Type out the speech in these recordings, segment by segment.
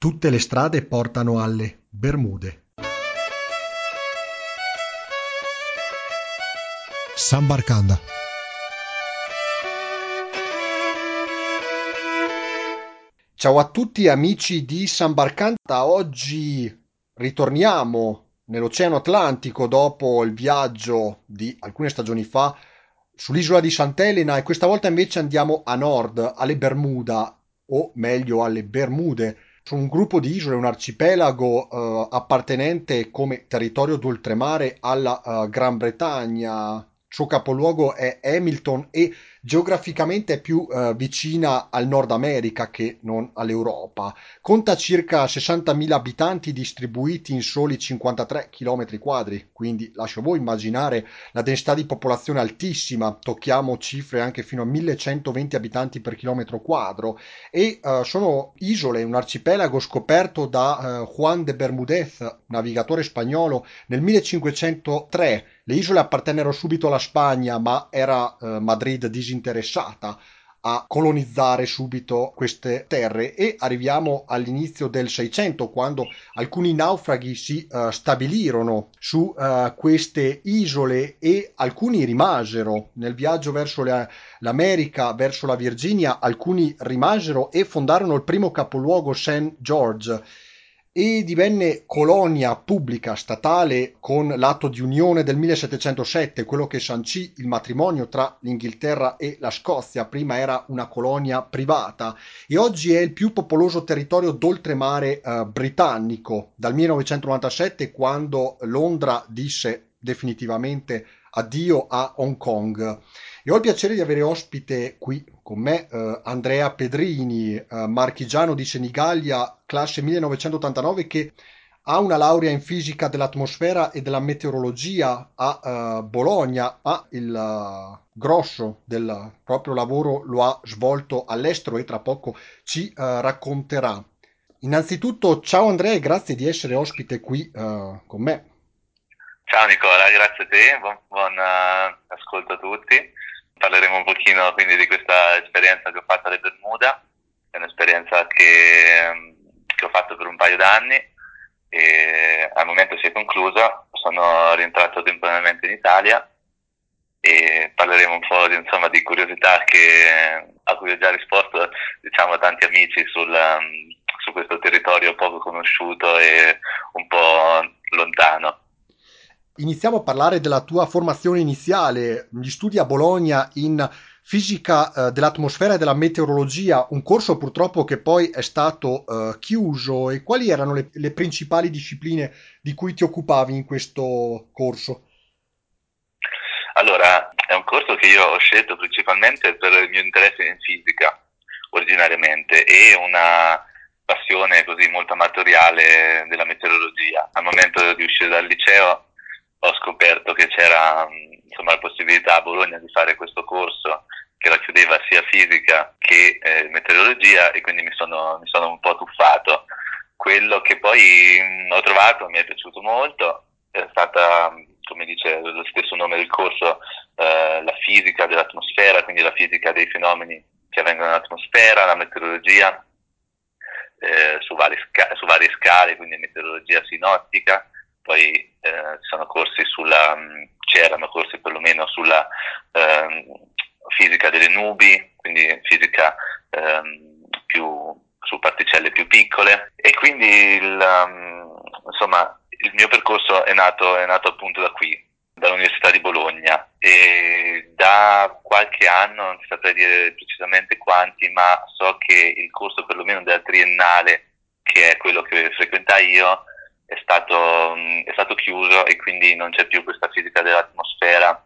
Tutte le strade portano alle Bermude. Sambarcanda. Ciao a tutti amici di Sambarcanda, oggi ritorniamo nell'Oceano Atlantico dopo il viaggio di alcune stagioni fa sull'isola di Sant'Elena e questa volta invece andiamo a nord, alle Bermuda, o meglio alle Bermude. Sono un gruppo di isole, un arcipelago eh, appartenente come territorio d'oltremare alla eh, Gran Bretagna. Il suo capoluogo è Hamilton e Geograficamente è più eh, vicina al Nord America che non all'Europa. Conta circa 60.000 abitanti distribuiti in soli 53 km quadri, quindi lascio voi immaginare la densità di popolazione altissima, tocchiamo cifre anche fino a 1120 abitanti per chilometro quadro e eh, sono isole, un arcipelago scoperto da eh, Juan de Bermudez, navigatore spagnolo, nel 1503 le isole appartennero subito alla Spagna, ma era eh, Madrid disinteressata a colonizzare subito queste terre e arriviamo all'inizio del 600 quando alcuni naufraghi si uh, stabilirono su uh, queste isole e alcuni rimasero nel viaggio verso la, l'America, verso la Virginia, alcuni rimasero e fondarono il primo capoluogo St. George e divenne colonia pubblica statale con l'atto di unione del 1707, quello che sancì il matrimonio tra l'Inghilterra e la Scozia. Prima era una colonia privata e oggi è il più popoloso territorio d'oltremare eh, britannico dal 1997 quando Londra disse definitivamente addio a Hong Kong. E ho il piacere di avere ospite qui con me eh, Andrea Pedrini, eh, marchigiano di Senigallia, classe 1989, che ha una laurea in fisica dell'atmosfera e della meteorologia a uh, Bologna, ha il uh, grosso del proprio lavoro lo ha svolto all'estero e tra poco ci uh, racconterà. Innanzitutto, ciao Andrea e grazie di essere ospite qui con me. Ciao Nicola, grazie a te, buon, buon ascolto a tutti parleremo un pochino quindi di questa esperienza che ho fatto alle Bermuda, è un'esperienza che, che ho fatto per un paio d'anni e al momento si è conclusa, sono rientrato temporaneamente in Italia e parleremo un po' di, insomma, di curiosità che, a cui ho già risposto diciamo, tanti amici sul, su questo territorio poco conosciuto e un po' lontano. Iniziamo a parlare della tua formazione iniziale, gli studi a Bologna in fisica eh, dell'atmosfera e della meteorologia, un corso purtroppo che poi è stato eh, chiuso. E quali erano le, le, principali discipline di cui ti occupavi in questo corso? Allora, è un corso che io ho scelto principalmente per il mio interesse in fisica originariamente e una passione così molto amatoriale della meteorologia. Al momento di uscire dal liceo ho scoperto che c'era insomma, la possibilità a Bologna di fare questo corso che racchiudeva sia fisica che eh, meteorologia e quindi mi sono, mi sono, un po' tuffato. Quello che poi mh, ho trovato mi è piaciuto molto, è stata, come dice lo stesso nome del corso, eh, la fisica dell'atmosfera, quindi la fisica dei fenomeni che avvengono nell'atmosfera, la meteorologia eh, su, varie sca- su varie scale, quindi meteorologia sinottica, poi eh, sono corsi sulla, mm, c'erano corsi perlomeno sulla eh, fisica delle nubi, quindi fisica eh, più su particelle più piccole. E quindi il, um, insomma il mio percorso è nato, è nato appunto da qui, dall'Università di Bologna. E da qualche anno, non saprei dire precisamente quanti, ma so che il corso perlomeno della triennale, che è quello che frequentai io, è stato, mm, è stato chiuso e quindi non c'è più questa fisica dell'atmosfera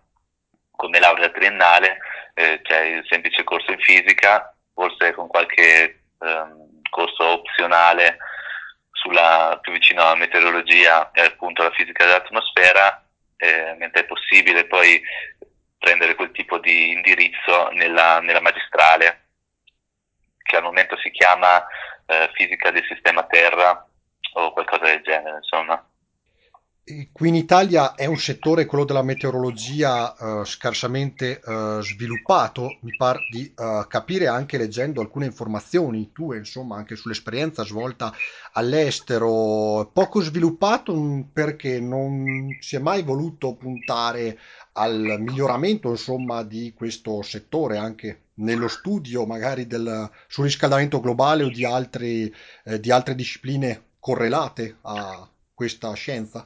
come laurea triennale, eh, c'è il semplice corso in fisica, forse con qualche ehm, corso opzionale sulla, più vicino alla meteorologia e appunto alla fisica dell'atmosfera, eh, mentre è possibile poi prendere quel tipo di indirizzo nella, nella magistrale, che al momento si chiama eh, fisica del sistema Terra o qualcosa del genere, insomma. Qui in Italia è un settore, quello della meteorologia, eh, scarsamente eh, sviluppato, mi pare di eh, capire anche leggendo alcune informazioni tue, insomma, anche sull'esperienza svolta all'estero, poco sviluppato mm, perché non si è mai voluto puntare al miglioramento, insomma, di questo settore, anche nello studio magari del surriscaldamento globale o di altri, eh, di altre discipline correlate a questa scienza.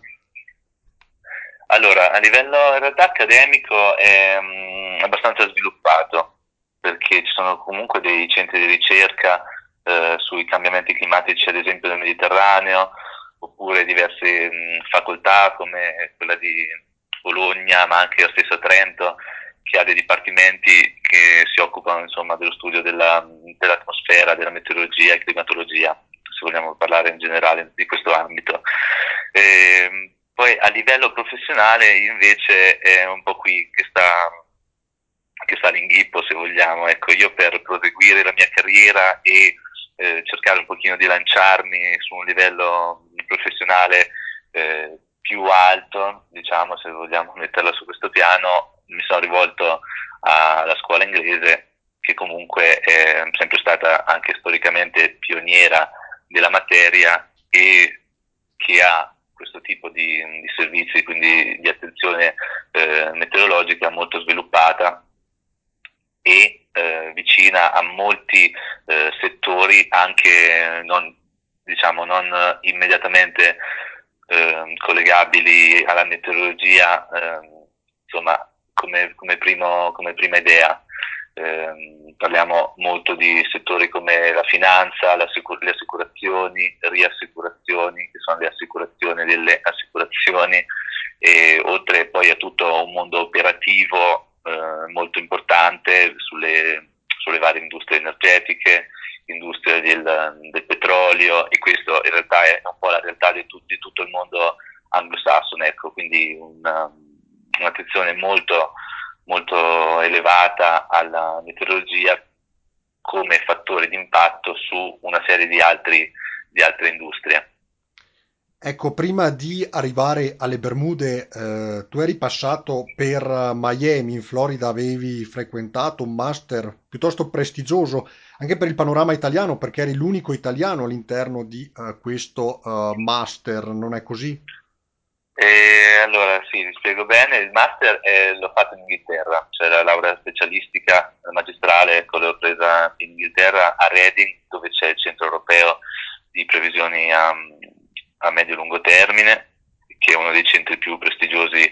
Allora, a livello in realtà accademico è um, abbastanza sviluppato perché ci sono comunque dei centri di ricerca eh, sui cambiamenti climatici, ad esempio del Mediterraneo, oppure diverse mh, facoltà come quella di Bologna, ma anche la stessa Trento, che ha dei dipartimenti che si occupano insomma, dello studio della, dell'atmosfera, della meteorologia e climatologia, vogliamo parlare in generale di questo ambito. E, ehm, poi a livello professionale invece è un po' qui che sta, che sta l'inghippo se vogliamo. Ecco, io per proseguire la mia carriera e eh, cercare un pochino di lanciarmi su un livello professionale eh, più alto, diciamo, se vogliamo metterla su questo piano, mi sono rivolto alla scuola inglese che comunque è sempre stata anche storicamente pioniera della materia e che ha questo tipo di, di servizi, quindi di attenzione eh, meteorologica molto sviluppata e eh, vicina a molti eh, settori anche non, diciamo, non immediatamente ehm, collegabili alla meteorologia, ehm, insomma, come, come, primo, come prima idea. Eh, parliamo molto di settori come la finanza, l'assicur- le assicurazioni, riassicurazioni, che sono le assicurazioni delle assicurazioni, e oltre poi a tutto un mondo operativo eh, molto importante sulle, sulle, varie industrie energetiche, industrie del, del, petrolio e questo in realtà è un po' la realtà di, tu- di tutto il mondo anglosassone, ecco, quindi una, un'attenzione molto molto elevata alla meteorologia come fattore di impatto su una serie di, altri, di altre industrie. Ecco, prima di arrivare alle Bermude, eh, tu eri passato per Miami, in Florida, avevi frequentato un master piuttosto prestigioso anche per il panorama italiano, perché eri l'unico italiano all'interno di uh, questo uh, master, non è così? E allora sì, vi spiego bene, il master eh, l'ho fatto in Inghilterra, cioè la laurea specialistica magistrale ecco, l'ho presa in Inghilterra a Reading dove c'è il centro europeo di previsioni a, a medio-lungo termine che è uno dei centri più prestigiosi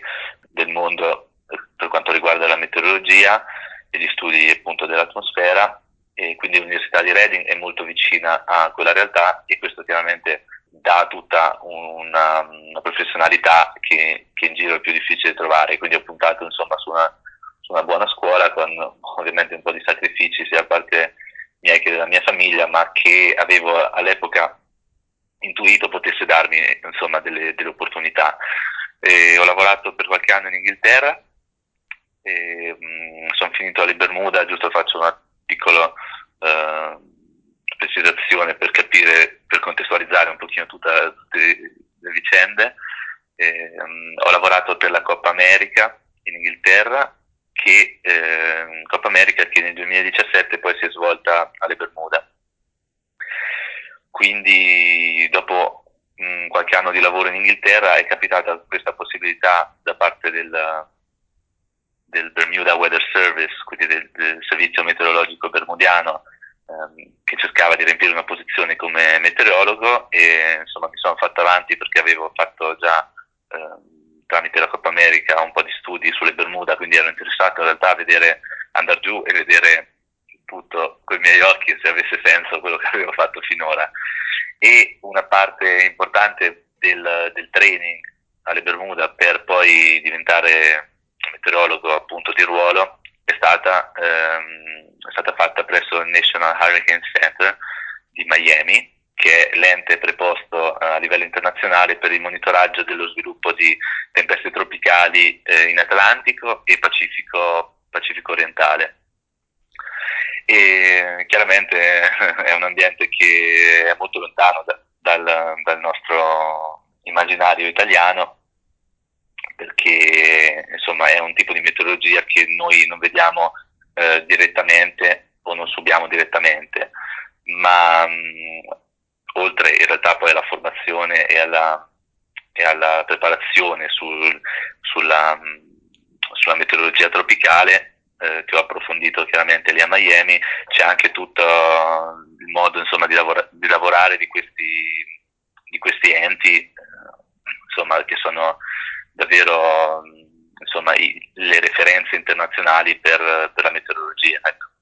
del mondo per quanto riguarda la meteorologia e gli studi appunto dell'atmosfera. E quindi l'Università di Reading è molto vicina a quella realtà e questo chiaramente dà tutta una, una professionalità che, che, in giro è più difficile trovare, quindi ho puntato insomma su una, su una buona scuola con ovviamente un po' di sacrifici sia da parte mia che della mia famiglia, ma che avevo all'epoca intuito potesse darmi insomma delle, delle opportunità. E ho lavorato per qualche anno in Inghilterra, sono finito alle Bermuda, giusto faccio una piccola uh, precisazione per capire, contestualizzare un pochino tutte le vicende. Eh, ho lavorato per la Coppa America in Inghilterra, che, eh, Coppa America che nel 2017 poi si è svolta alle Bermuda. Quindi dopo mh, qualche anno di lavoro in Inghilterra è capitata questa possibilità da parte del, del Bermuda Weather Service, quindi del, del servizio meteorologico bermudiano, ehm, che cercava di riempire una posizione come meteorologo e insomma mi sono fatto avanti perché avevo fatto già ehm, tramite la Coppa America un po' di studi sulle Bermuda, quindi ero interessato in realtà a vedere, andare giù e vedere tutto con i miei occhi se avesse senso quello che avevo fatto finora. E una parte importante del, del training alle Bermuda per poi diventare meteorologo appunto di ruolo è stata ehm, è stata fatta presso il National Hurricane Center di Miami, che è l'ente preposto eh, a livello internazionale per il monitoraggio dello sviluppo di tempeste tropicali eh, in Atlantico e Pacifico, Pacifico orientale. E chiaramente è un ambiente che è molto lontano da, dal, dal nostro immaginario italiano che insomma è un tipo di meteorologia che noi non vediamo eh, direttamente o non subiamo direttamente, ma mh, oltre in realtà poi alla formazione e alla, e alla preparazione sul, sulla, sulla, meteorologia tropicale, eh, che ho approfondito chiaramente lì a Miami, c'è anche tutto il modo insomma, di, lavora, di lavorare di questi, di questi enti, eh, insomma, che sono davvero insomma, i, le referenze internazionali per, per la meteorologia. Ecco.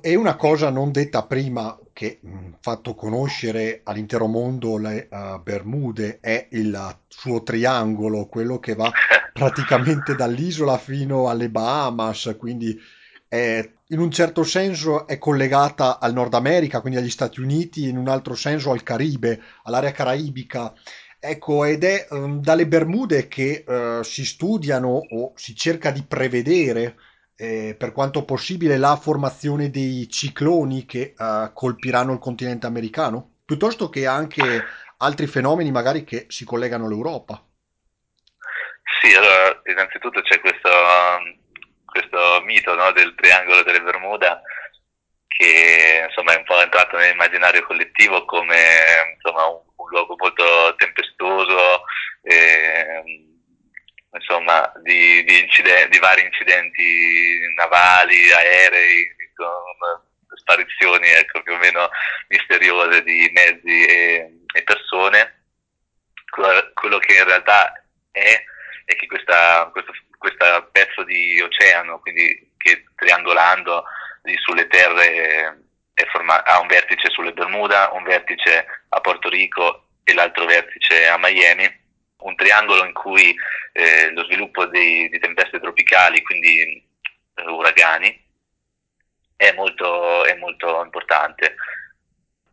E una cosa non detta prima, che ha fatto conoscere all'intero mondo le uh, Bermude, è il suo triangolo, quello che va praticamente dall'isola fino alle Bahamas, quindi è, in un certo senso è collegata al Nord America, quindi agli Stati Uniti, in un altro senso al Caribe, all'area caraibica. Ecco, ed è um, dalle Bermude che uh, si studiano o si cerca di prevedere eh, per quanto possibile la formazione dei cicloni che uh, colpiranno il continente americano, piuttosto che anche altri fenomeni magari che si collegano all'Europa. Sì, allora innanzitutto c'è questo, questo mito no, del triangolo delle Bermuda che insomma è un po' entrato nell'immaginario collettivo come insomma, un, un luogo molto tempestoso. Eh, insomma, di, di, di, vari incidenti navali, aerei, sparizioni ecco, più o meno misteriose di mezzi e, e persone. Quello che in realtà è, è che questa, questo questa pezzo di oceano, quindi che triangolando sulle terre forma- ha un vertice sulle Bermuda, un vertice a Porto Rico e l'altro vertice a Miami un triangolo in cui eh, lo sviluppo dei, di tempeste tropicali, quindi eh, uragani, è molto, è molto importante.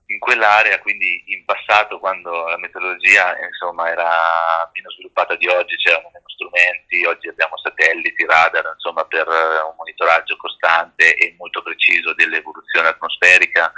In quell'area, quindi in passato, quando la meteorologia insomma, era meno sviluppata di oggi, c'erano meno strumenti, oggi abbiamo satelliti, radar, insomma, per un monitoraggio costante e molto preciso dell'evoluzione atmosferica,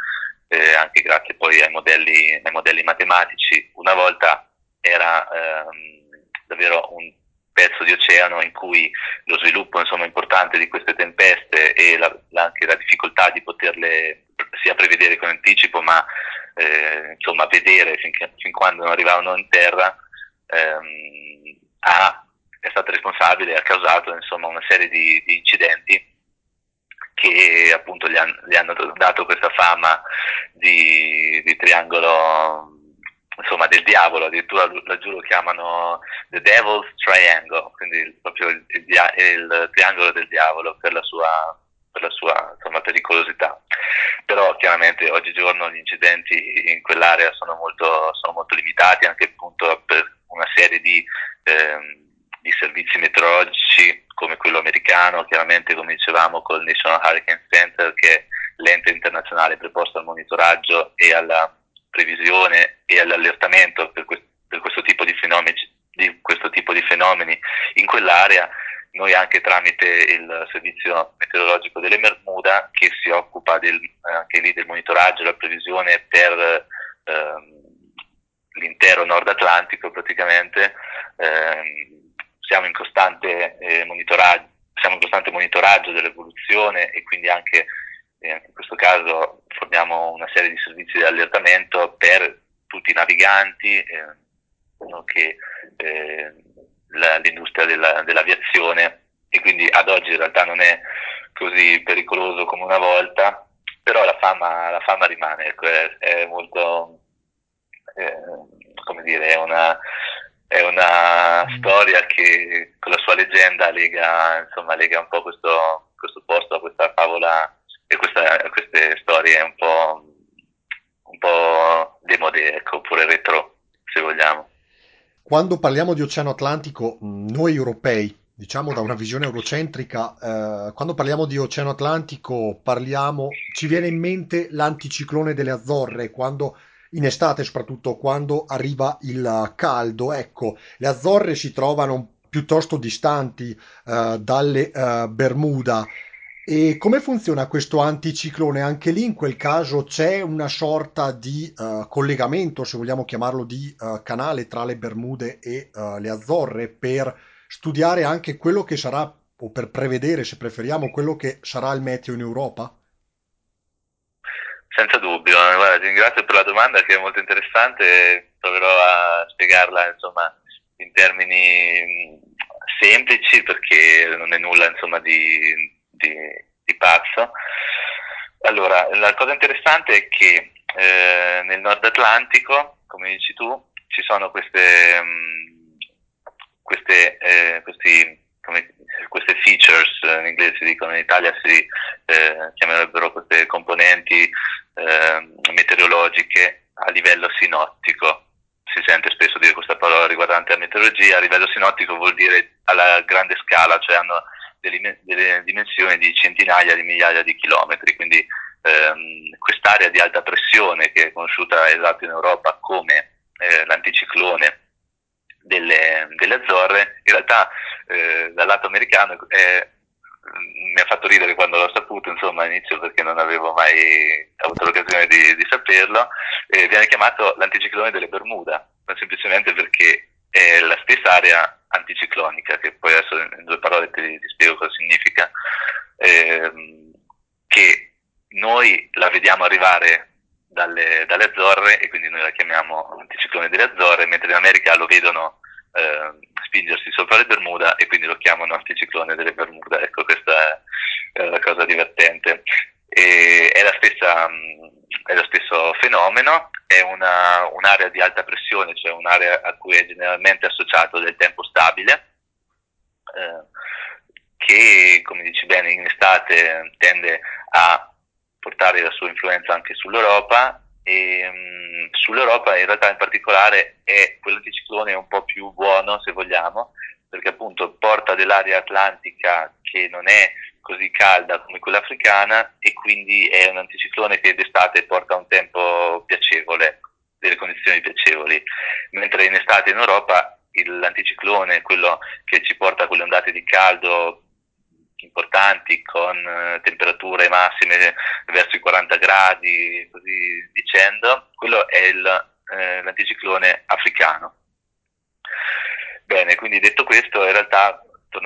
eh, anche grazie poi ai modelli, ai modelli matematici. Una volta era ehm, davvero un pezzo di oceano in cui lo sviluppo insomma, importante di queste tempeste e la, la, anche la difficoltà di poterle sia prevedere con anticipo ma eh, insomma vedere finché, fin quando non arrivavano in terra ehm, ha, è stato responsabile e ha causato insomma, una serie di, di incidenti che appunto gli, han, gli, hanno dato questa fama di, di triangolo insomma del diavolo, addirittura laggiù lo chiamano The Devil's Triangle, quindi proprio il, il, il triangolo del diavolo per la sua, per la sua insomma, pericolosità. Però chiaramente oggigiorno gli incidenti in quell'area sono molto, sono molto limitati anche appunto per una serie di, ehm, di servizi meteorologici come quello americano, chiaramente come dicevamo col National Hurricane Center che è l'ente internazionale preposto al monitoraggio e alla previsione e all'allertamento per, que- per questo, tipo di fenomeni, di questo tipo di fenomeni in quell'area, noi anche tramite il servizio meteorologico delle Bermuda che si occupa del, anche lì del monitoraggio e della previsione per ehm, l'intero nord Atlantico praticamente, ehm, siamo, in costante, eh, siamo in costante monitoraggio dell'evoluzione e quindi anche in questo caso forniamo una serie di servizi di allertamento per tutti i naviganti, eh, che eh, la, l'industria della, dell'aviazione e quindi ad oggi in realtà non è così pericoloso come una volta, però la fama, la fama rimane, ecco, è, è, molto, eh, come dire, è una, è una mm. storia che con la sua leggenda lega, insomma, lega un po' questo, questo posto a questa favola e questa, queste storie un po', un po' demode, ecco, oppure retro, se vogliamo. Quando parliamo di Oceano Atlantico, noi europei, diciamo da una visione eurocentrica, eh, quando parliamo di Oceano Atlantico parliamo, ci viene in mente l'anticiclone delle Azzorre, quando in estate soprattutto quando arriva il caldo, ecco, le Azzorre si trovano piuttosto distanti eh, dalle eh, Bermuda e come funziona questo anticiclone? Anche lì in quel caso c'è una sorta di uh, collegamento, se vogliamo chiamarlo di uh, canale tra le Bermude e uh, le Azzorre per studiare anche quello che sarà, o per prevedere, se preferiamo, quello che sarà il meteo in Europa? Senza dubbio, guarda, ti ringrazio per la domanda che è molto interessante, proverò a spiegarla insomma, in termini semplici perché non è nulla insomma, di, di, di pazzo. Allora, la cosa interessante è che eh, nel Nord Atlantico, come dici tu, ci sono queste, mh, queste, eh, questi, come, queste features, in inglese si dicono, in Italia si eh, chiamerebbero queste componenti eh, meteorologiche a livello sinottico. Si sente spesso dire questa parola riguardante la meteorologia, a livello sinottico vuol dire alla grande scala, cioè hanno delle, dimensioni di centinaia di migliaia di chilometri, quindi ehm, quest'area di alta pressione che è conosciuta esatto in Europa come eh, l'anticiclone delle, delle, Azzorre, in realtà eh, dal lato americano è, mi ha fatto ridere quando l'ho saputo, insomma, all'inizio perché non avevo mai avuto l'occasione di, di saperlo, eh, viene chiamato l'anticiclone delle Bermuda, semplicemente perché è la stessa area anticiclonica, che poi adesso in due parole ti, ti spiego cosa significa, ehm, che noi la vediamo arrivare dalle, dalle, Azzorre e quindi noi la chiamiamo anticiclone delle Azzorre, mentre in America lo vedono eh, spingersi sopra le Bermuda e quindi lo chiamano anticiclone delle Bermuda. Ecco, questa è, è la cosa divertente. E è, stessa, è lo stesso fenomeno, è una, un'area di alta pressione, cioè un'area a cui è generalmente associato del tempo stabile, eh, che come dici bene in estate tende a portare la sua influenza anche sull'Europa e um, sull'Europa in realtà in particolare è quell'anticiclone un po' più buono se vogliamo perché appunto porta dell'aria atlantica che non è così calda come quella africana e quindi è un anticiclone che d'estate porta un tempo piacevole, delle condizioni piacevoli, mentre in estate in Europa l'anticiclone, quello che ci porta a quelle ondate di caldo importanti con eh, temperature massime verso i 40 gradi così dicendo, quello è il, eh, l'anticiclone africano. Bene, quindi detto questo, in realtà,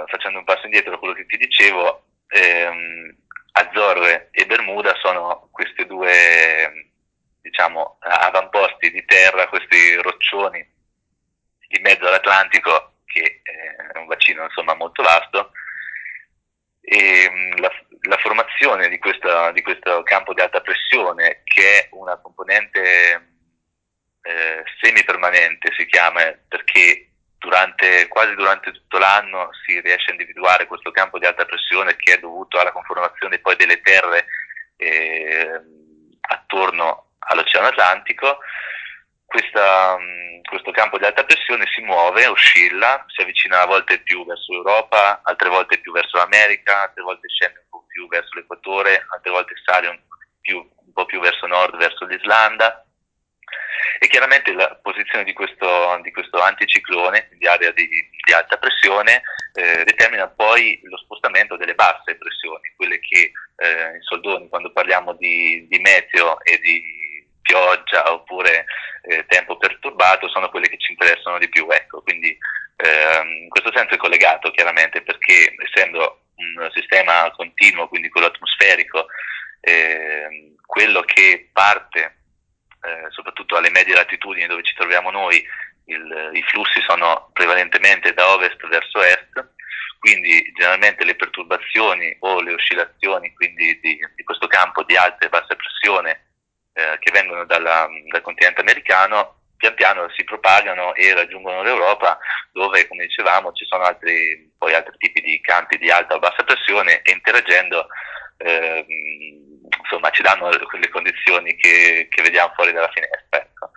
facendo un passo indietro a quello che ti dicevo, ehm, Azzorre e Bermuda sono questi due diciamo, avamposti di terra, questi roccioni in mezzo all'Atlantico, che è un bacino insomma, molto vasto, e mm, la, la formazione di, questa, di, questo campo di alta pressione, che è una componente eh, semipermanente, si chiama, perché durante, quasi durante tutto l'anno si riesce a individuare questo campo di alta pressione che è dovuto alla conformazione poi delle terre eh, attorno all'Oceano Atlantico. Questa, mm, questo campo di alta pressione si muove, oscilla, si avvicina a volte più verso l'Europa, altre volte più verso l'America, altre volte scende un po' più verso l'Equatore, altre volte sale un, più, un po' più verso nord, verso l'Islanda. E chiaramente la posizione di questo, di questo anticiclone, di area di, di alta pressione, eh, determina poi lo spostamento delle basse pressioni, quelle che eh, in soldoni quando parliamo di, di meteo e di pioggia oppure eh, tempo perturbato sono quelle che ci interessano di più. Ecco, quindi ehm, in questo senso è collegato chiaramente perché essendo un sistema continuo, quindi quello atmosferico, eh, quello che parte eh, soprattutto alle medie latitudini dove ci troviamo noi, il, i flussi sono prevalentemente da ovest verso est, quindi generalmente le perturbazioni o le oscillazioni quindi di, di questo campo di alta e bassa pressione eh, che vengono dalla, dal continente americano pian piano si propagano e raggiungono l'Europa dove come dicevamo ci sono altri, poi altri tipi di campi di alta o bassa pressione e interagendo eh, insomma ci danno quelle condizioni che, che vediamo fuori dalla finestra ecco.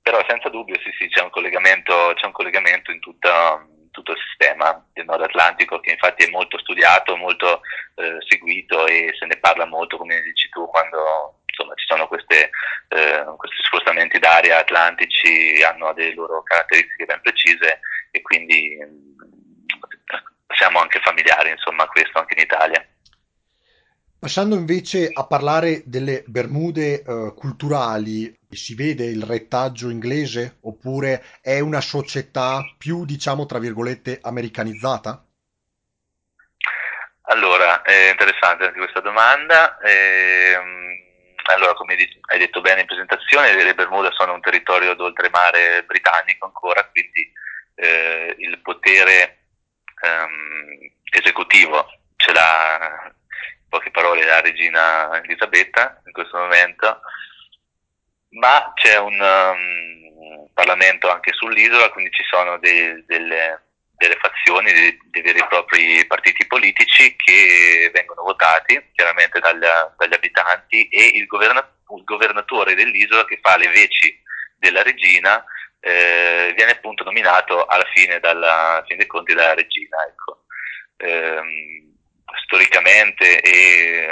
però senza dubbio sì sì c'è un collegamento, c'è un collegamento in, tutta, in tutto il sistema del Nord Atlantico che infatti è molto studiato molto eh, seguito e se ne parla molto come dici tu quando insomma, ci sono queste, eh, questi spostamenti d'aria atlantici, hanno delle loro caratteristiche ben precise e quindi mm, siamo anche familiari insomma, a questo anche in Italia. Passando invece a parlare delle Bermude eh, culturali, si vede il retaggio inglese oppure è una società più, diciamo, tra virgolette, americanizzata? Allora, è interessante anche questa domanda. Ehm, allora, come hai detto bene in presentazione, le Bermuda sono un territorio d'oltremare britannico ancora, quindi eh, il potere ehm, esecutivo ce l'ha poche parole la regina Elisabetta in questo momento, ma c'è un um, Parlamento anche sull'isola, quindi ci sono dei, delle, delle, fazioni, dei, dei, veri e propri partiti politici che vengono votati chiaramente dagli, dagli abitanti e il, governa, il, governatore dell'isola che fa le veci della regina eh, viene appunto nominato alla fine, dalla, a fin dei conti dalla regina. Ecco. Eh, storicamente e,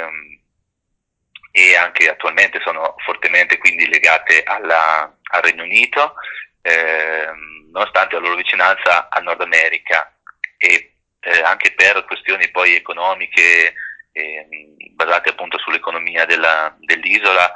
e, anche attualmente sono fortemente quindi legate alla, al Regno Unito, eh, nonostante la loro vicinanza al Nord America. E eh, anche per questioni poi economiche eh, basate appunto sull'economia della, dell'isola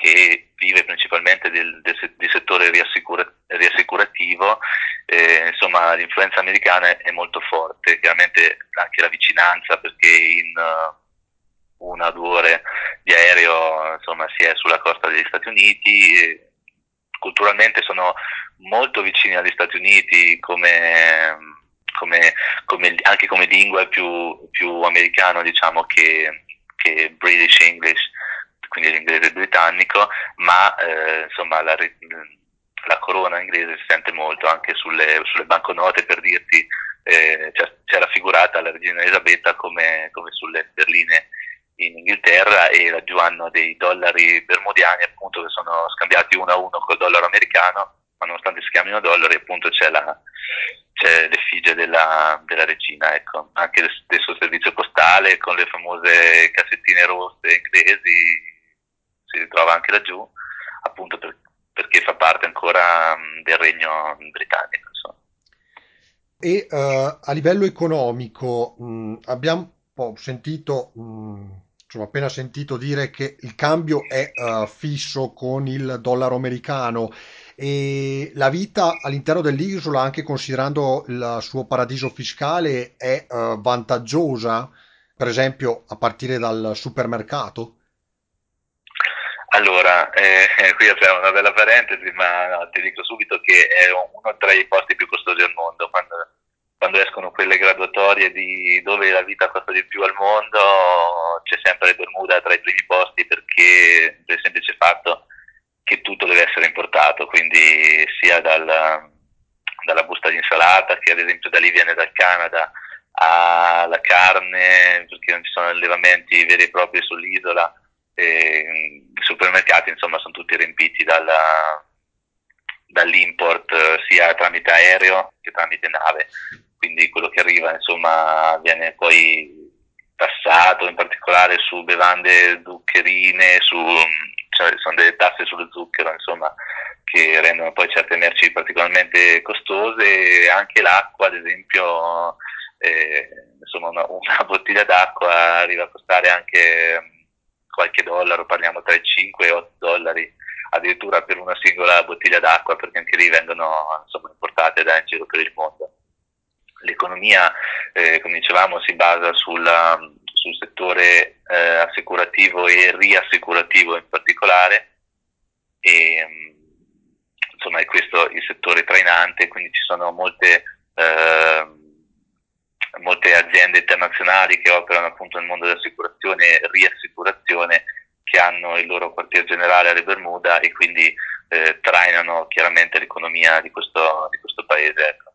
che vive principalmente del, del, del settore riassicura, riassicurativo, eh, insomma l'influenza americana è molto forte, chiaramente anche la vicinanza perché in uh, una o due ore di aereo insomma, si è sulla costa degli Stati Uniti, culturalmente sono molto vicini agli Stati Uniti come, come, come, anche come lingua più, più americano diciamo che, che British English quindi l'inglese britannico, ma eh, insomma la, la, corona inglese si sente molto anche sulle, sulle banconote per dirti eh, c'è raffigurata la regina Elisabetta come, come, sulle sterline in Inghilterra e laggiù hanno dei dollari bermudiani appunto che sono scambiati uno a uno col dollaro americano ma nonostante si chiamino dollari appunto c'è, la, c'è l'effigie della, della regina ecco. anche lo stesso servizio postale con le famose cassettine rosse inglesi si ritrova anche laggiù, appunto per, perché fa parte ancora um, del regno britannico. Insomma. E uh, a livello economico mh, abbiamo sentito, mh, insomma, appena sentito dire che il cambio è uh, fisso con il dollaro americano e la vita all'interno dell'isola, anche considerando il suo paradiso fiscale, è uh, vantaggiosa, per esempio a partire dal supermercato? Allora, eh, qui apriamo una bella parentesi, ma no, ti dico subito che è uno tra i posti più costosi al mondo. Quando, quando, escono quelle graduatorie di dove la vita costa di più al mondo, c'è sempre Bermuda tra i primi posti perché per il semplice fatto che tutto deve essere importato, quindi sia dal, dalla busta di insalata che ad esempio da lì viene dal Canada alla carne, perché non ci sono allevamenti veri e propri sull'isola e, I supermercati insomma sono tutti riempiti dalla, dall'import eh, sia tramite aereo che tramite nave, quindi quello che arriva insomma viene poi tassato in particolare su bevande zuccherine, su, cioè, sono delle tasse sullo zucchero insomma che rendono poi certe merci particolarmente costose anche l'acqua ad esempio eh, insomma una, una bottiglia d'acqua arriva a costare anche qualche dollaro, parliamo tra i 5 e 8 dollari addirittura per una singola bottiglia d'acqua perché anche lì vengono insomma, importate da in giro per il mondo. L'economia, eh, come dicevamo, si basa sulla, sul settore eh, assicurativo e riassicurativo in particolare e insomma è questo il settore trainante, quindi ci sono molte eh, molte aziende internazionali che operano appunto nel mondo dell'assicurazione e riassicurazione che hanno il loro quartier generale alle Bermuda e quindi eh, trainano chiaramente l'economia di questo, di questo paese. Ecco.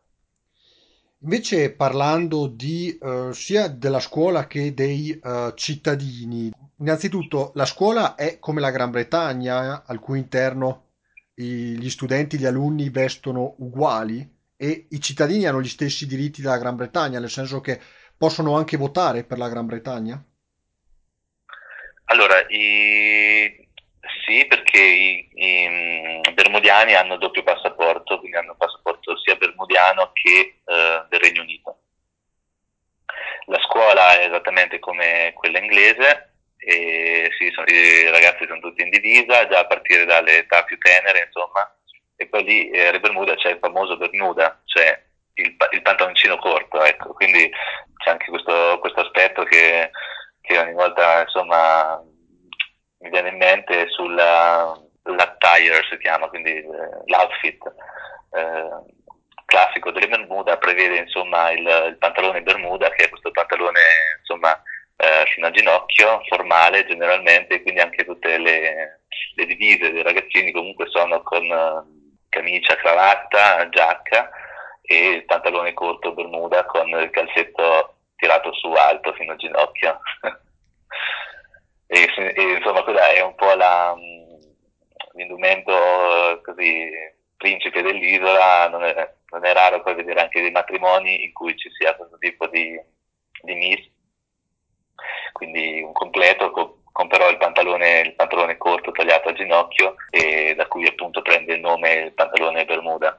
Invece parlando di, uh, sia della scuola che dei uh, cittadini, innanzitutto la scuola è come la Gran Bretagna, al cui interno gli studenti, gli alunni vestono uguali? E i cittadini hanno gli stessi diritti della Gran Bretagna, nel senso che possono anche votare per la Gran Bretagna? Allora, i... sì, perché i, i mm, bermudiani hanno doppio passaporto, quindi hanno passaporto sia bermudiano che eh, del Regno Unito. La scuola è esattamente come quella inglese, sì, sono, i ragazzi sono tutti in divisa, già a partire dalle età più tenere, insomma, e poi lì eh, alle Bermuda c'è il famoso Bermuda, cioè il, il pantaloncino corto, ecco, quindi c'è anche questo, questo aspetto che, che, ogni volta, insomma, mi viene in mente sulla l'attire si chiama, quindi eh, l'outfit eh, classico delle Bermuda prevede insomma il, il pantalone Bermuda che è questo pantalone insomma eh, fino al ginocchio, formale generalmente, quindi anche tutte le, le divise dei ragazzini comunque sono con camicia, cravatta, giacca e pantalone corto bermuda con il calzetto tirato su alto fino al ginocchio. e, e, insomma quella è un po' la, l'indumento così principe dell'isola, non è, non è, raro poi vedere anche dei matrimoni in cui ci sia questo tipo di, di miss quindi un completo con, con però il pantalone, il pantalone corto tagliato a ginocchio e da cui appunto prende il nome il pantalone Bermuda.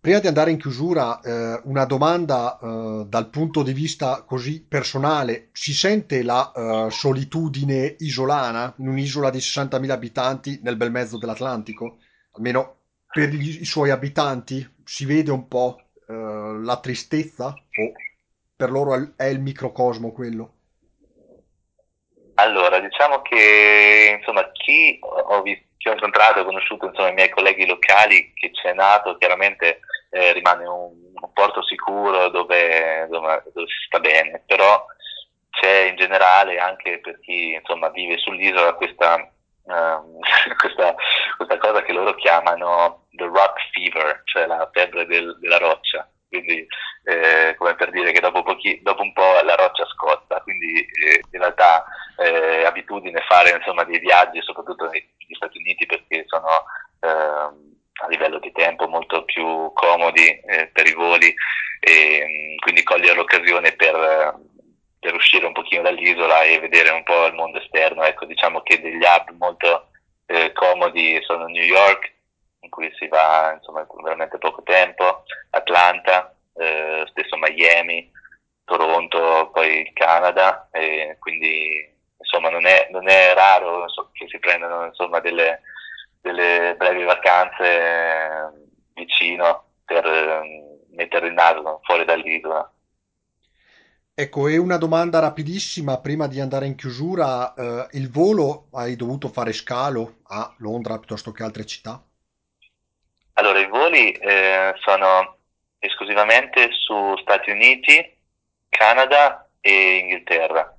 Prima di andare in chiusura, eh, una domanda eh, dal punto di vista così personale. Si sente la eh, solitudine isolana in un'isola di 60.000 abitanti nel bel mezzo dell'Atlantico? Almeno per gli, i suoi abitanti si vede un po' eh, la tristezza o per loro è il microcosmo quello? Allora, diciamo che insomma, chi ho, chi ho incontrato, ho conosciuto insomma, i miei colleghi locali, che c'è nato, chiaramente eh, rimane un, un, porto sicuro dove, dove, dove, si sta bene, però c'è in generale anche per chi insomma, vive sull'isola questa, um, questa, questa, cosa che loro chiamano the rock fever, cioè la febbre del, della roccia quindi eh, come per dire che dopo, pochi, dopo, un po' la roccia scotta, quindi eh, in realtà eh, abitudine fare insomma, dei viaggi, soprattutto negli Stati Uniti perché sono ehm, a livello di tempo molto più comodi eh, per i voli e mm, quindi cogliere l'occasione per, per, uscire un pochino dall'isola e vedere un po' il mondo esterno. Ecco, diciamo che degli hub molto eh, comodi sono New York, in cui si va insomma veramente poco tempo, Atlanta, eh, stesso Miami, Toronto, poi Canada, e quindi insomma non è, non è raro so, che si prendano insomma delle, delle brevi vacanze eh, vicino per eh, mettere il naso fuori dall'isola. Ecco, e una domanda rapidissima prima di andare in chiusura. Eh, il volo hai dovuto fare scalo a Londra piuttosto che altre città? Allora, i voli eh, sono esclusivamente su Stati Uniti, Canada e Inghilterra.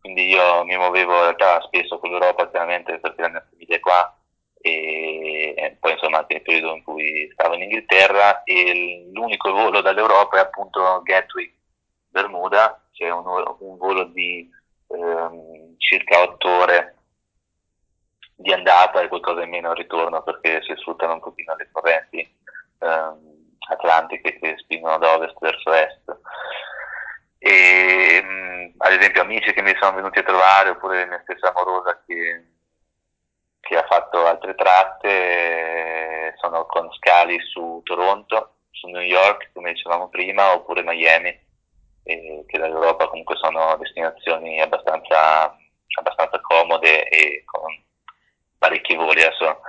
Quindi io mi muovevo in realtà spesso con l'Europa, chiaramente perché la mia famiglia è qua, e poi insomma anche nel periodo in cui stavo in Inghilterra e l'unico volo dall'Europa è appunto Gatwick Bermuda, che è un, un volo di ehm, circa 8 ore di andata e qualcosa in meno al ritorno perché si sfruttano un pochino le correnti ehm, atlantiche che spingono da ovest verso est. E, mh, mm, ad esempio amici che mi sono venuti a trovare oppure mia stessa amorosa che, che ha fatto altre tratte eh, sono con scali su Toronto, su New York come dicevamo prima oppure Miami eh, che dall'Europa comunque sono destinazioni abbastanza, abbastanza comode e con parecchi voli adesso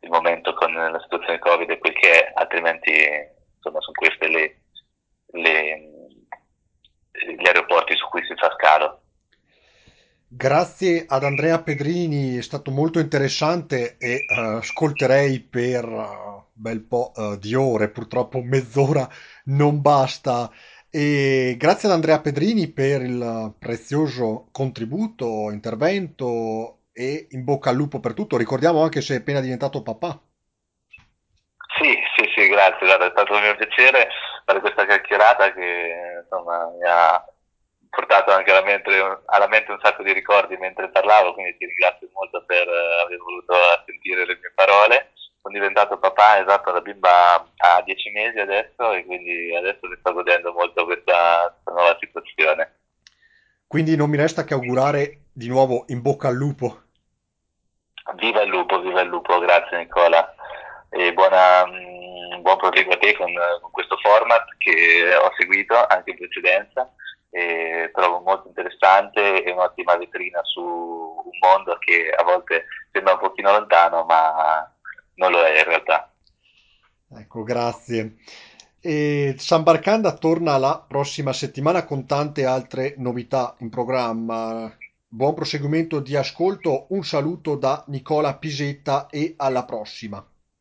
il momento con la situazione Covid è quel che è, altrimenti insomma sono questi gli aeroporti su cui si fa scalo. Grazie ad Andrea Pedrini, è stato molto interessante e uh, ascolterei per un uh, bel po' uh, di ore, purtroppo mezz'ora non basta. E grazie ad Andrea Pedrini per il prezioso contributo, intervento e in bocca al lupo per tutto. Ricordiamo anche se è appena diventato papà. Sì, sì, sì, grazie, guarda, è stato un mio piacere fare questa chiacchierata che insomma mi ha portato anche alla mente, alla mente un sacco di ricordi mentre parlavo, quindi ti ringrazio molto per aver voluto sentire le mie parole. Sono diventato papà, esatto, la bimba ha dieci mesi adesso e quindi adesso mi sto godendo molto questa, questa nuova situazione. Quindi non mi resta che augurare di nuovo in bocca al lupo. Viva il lupo, viva il lupo, grazie Nicola. E buona, mm, buon proseguo a te con, con, questo format che ho seguito anche in precedenza e trovo molto interessante e un'ottima vetrina su un mondo che a volte sembra un pochino lontano, ma non lo è in realtà. Ecco, grazie. E San Barcanda torna la prossima settimana con tante altre novità in programma. Buon proseguimento di ascolto, un saluto da Nicola Pisetta e alla prossima.